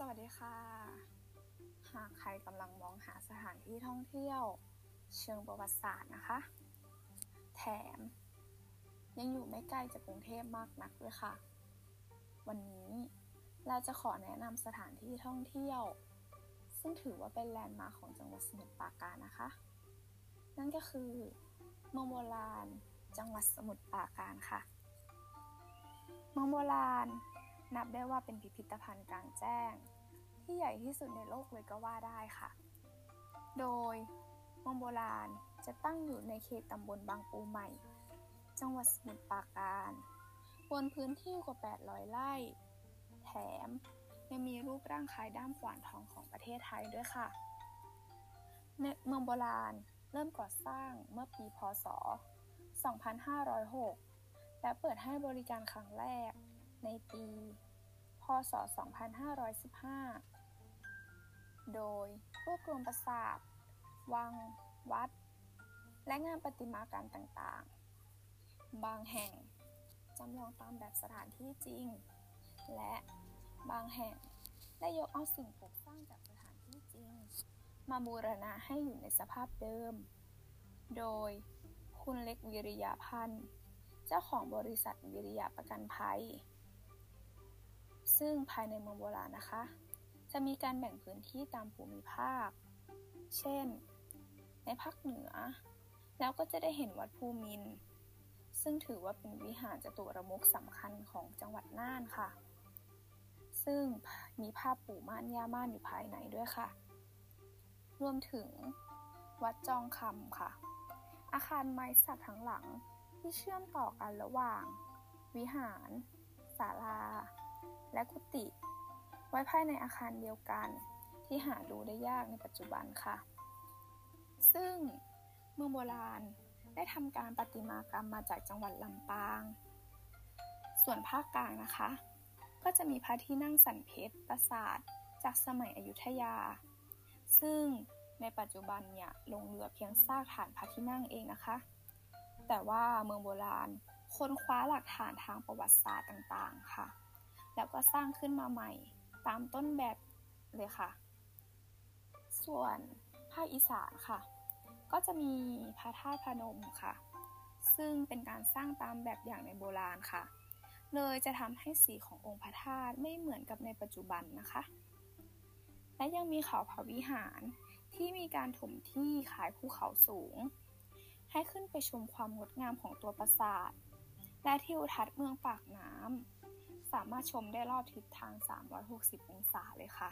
สวัสดีค่ะ หากใครกำลังมองหาสถานที่ท่องเที่ยว เชิงประวัติศาสตร์นะคะ แถม ยังอยู่ไม่ไกลจากกรุงเทพมากนักด้วยค่ะ วันนี้เราจะขอแนะนำสถานที่ท่องเที่ยว ซึ่งถือว่าเป็นแลนด์มาร์คของจังหวัดสมุทรปราการนะคะ นั่นก็คือเมืองโบราณจังหวัดสมุทรปราการค่ะ เมืองโบราณ นับได้ว่าเป็นพิพิธภัณฑ์กลางแจ้ง ที่ใหญ่ที่สุดในโลกเลยก็ว่าได้ค่ะ โดยเมืองโบราณจะตั้งอยู่ในเขตตำบลบางปูใหม่ จังหวัดสมุทรปราการ บนพื้นที่กว่า 800 ไร่ แถมยังมีรูปร่างคล้ายด้ามขวานทองของประเทศไทยด้วยค่ะ ในเมืองโบราณเริ่มก่อสร้างเมื่อปีพศ 2506 และเปิดให้บริการครั้งแรก ในปี พศ 2515 โดยรวบรวมปราสาท วัง วัด และงานประติมากรรมต่างๆ บางแห่งจำลองตามแบบสถานที่จริง และบางแห่งได้ยกเอาสิ่งปลูกสร้างจากสถานที่จริง มาบูรณะให้อยู่ในสภาพเดิม โดยคุณเล็กวิริยาพันธ์ เจ้าของบริษัทวิริยะประกันภัย ซึ่งภายในเมืองโบราณนะคะ จะมีการแบ่งพื้นที่ตามภูมิภาค เช่น ในภาคเหนือ แล้วก็จะได้เห็นวัดภูมิน ซึ่งถือว่าเป็นวิหารจตุรมุขสำคัญของจังหวัดน่านค่ะ ซึ่งมีภาพปู่ม่านย่าม่านอยู่ภายในด้วยค่ะ รวมถึงวัดจองคำค่ะ อาคารไม้สักทั้งหลังที่เชื่อมต่อกันระหว่าง วิหาร และกุฏิไว้ภายในอาคารเดียวกัน ที่หาดูได้ยากในปัจจุบันค่ะ ซึ่งเมืองโบราณได้ทำการประติมากรรมมาจากจังหวัดลำปาง ส่วนภาคกลางนะคะ ก็จะมีพระที่นั่งสันเพชรปราสาทจากสมัยอยุธยา ซึ่งในปัจจุบันเนี่ยลงเหลือเพียงซากฐานพระที่นั่งเองนะคะ แต่ว่าเมืองโบราณค้นคว้าหลักฐานทางประวัติศาสตร์ต่างๆ ค่ะ แล้วก็สร้างขึ้นมาใหม่ตามต้นแบบเลยค่ะ ส่วนภาคอีสานค่ะ ก็จะมีพระธาตุพนมค่ะ ซึ่งเป็นการสร้างตามแบบอย่างในโบราณค่ะ เลยจะทำให้สีขององค์พระธาตุไม่เหมือนกับในปัจจุบันนะคะ และยังมีเขาพระวิหารที่มีการถมที่ขายภูเขาสูง ให้ขึ้นไปชมความงดงามของตัวปราสาท และทิวทัศน์เมืองปากน้ำ สามารถชมได้รอบทิศทาง 360 องศาเลยค่ะ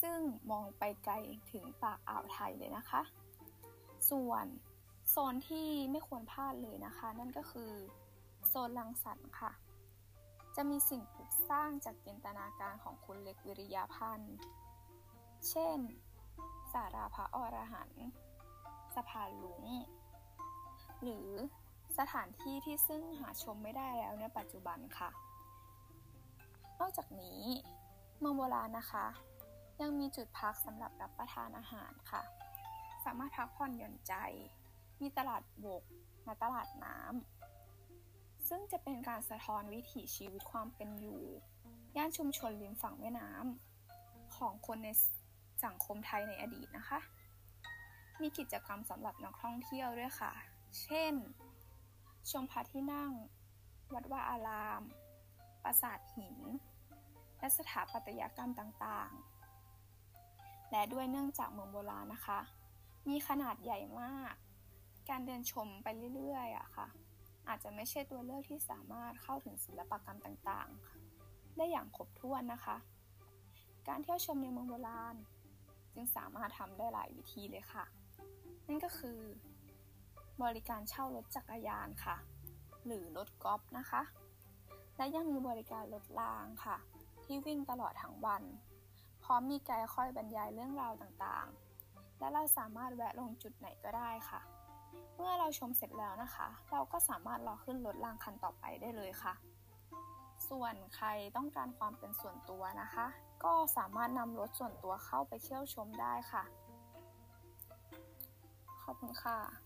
ซึ่งมองไปไกลถึงปากอ่าวไทยเลยนะคะ ส่วนโซนที่ไม่ควรพลาดเลยนะคะ นั่นก็คือโซนลังสรรค์ค่ะ จะมีสิ่งปลูกสร้างจากจินตนาการของคุณเล็กวิริยาพันธ์ เช่น สาราพระอรหันต์สะพานลุงหรือ สถานที่ที่ซึ่งหาชมไม่ได้แล้วในปัจจุบันค่ะ นอกจากนี้เมืองโบราณนะคะ ยังมีจุดพักสำหรับรับประทานอาหารค่ะ สามารถพักผ่อนหย่อนใจ มีตลาดบกและตลาดน้ำซึ่งจะเป็นการสะท้อนวิถีชีวิตความเป็นอยู่ ย่านชุมชนริมฝั่งแม่น้ำของคนในสังคมไทยในอดีตนะคะ มีกิจกรรมสำหรับนักท่องเที่ยวด้วยค่ะ เช่น ชมพระที่นั่ง วัดวาอาราม ปราสาทหิน และสถาปัตยกรรมต่างๆ และด้วยเนื่องจากเมืองโบราณนะคะ มีขนาดใหญ่มาก การเดินชมไปเรื่อยๆอะค่ะ อาจจะไม่ใช่ตัวเลือกที่สามารถเข้าถึงศิลปกรรมต่างๆ ได้อย่างครบถ้วนนะคะ การเที่ยวชมในเมืองโบราณ จึงสามารถทำได้หลายวิธีเลยค่ะ นั่นก็คือ บริการเช่ารถจักรยานค่ะ หรือรถกอล์ฟนะคะ และยังมีบริการรถรางค่ะ ที่วิ่งตลอดทั้งวัน พร้อมมีไกด์คอยบรรยายเรื่องราวต่างๆ และเราสามารถแวะลงจุดไหนก็ได้ค่ะ เมื่อเราชมเสร็จแล้วนะคะ เราก็สามารถรอขึ้นรถรางคันต่อไปได้เลยค่ะ ส่วนใครต้องการความเป็นส่วนตัวนะคะ ก็สามารถนำรถส่วนตัวเข้าไปเที่ยวชมได้ค่ะ ขอบคุณค่ะ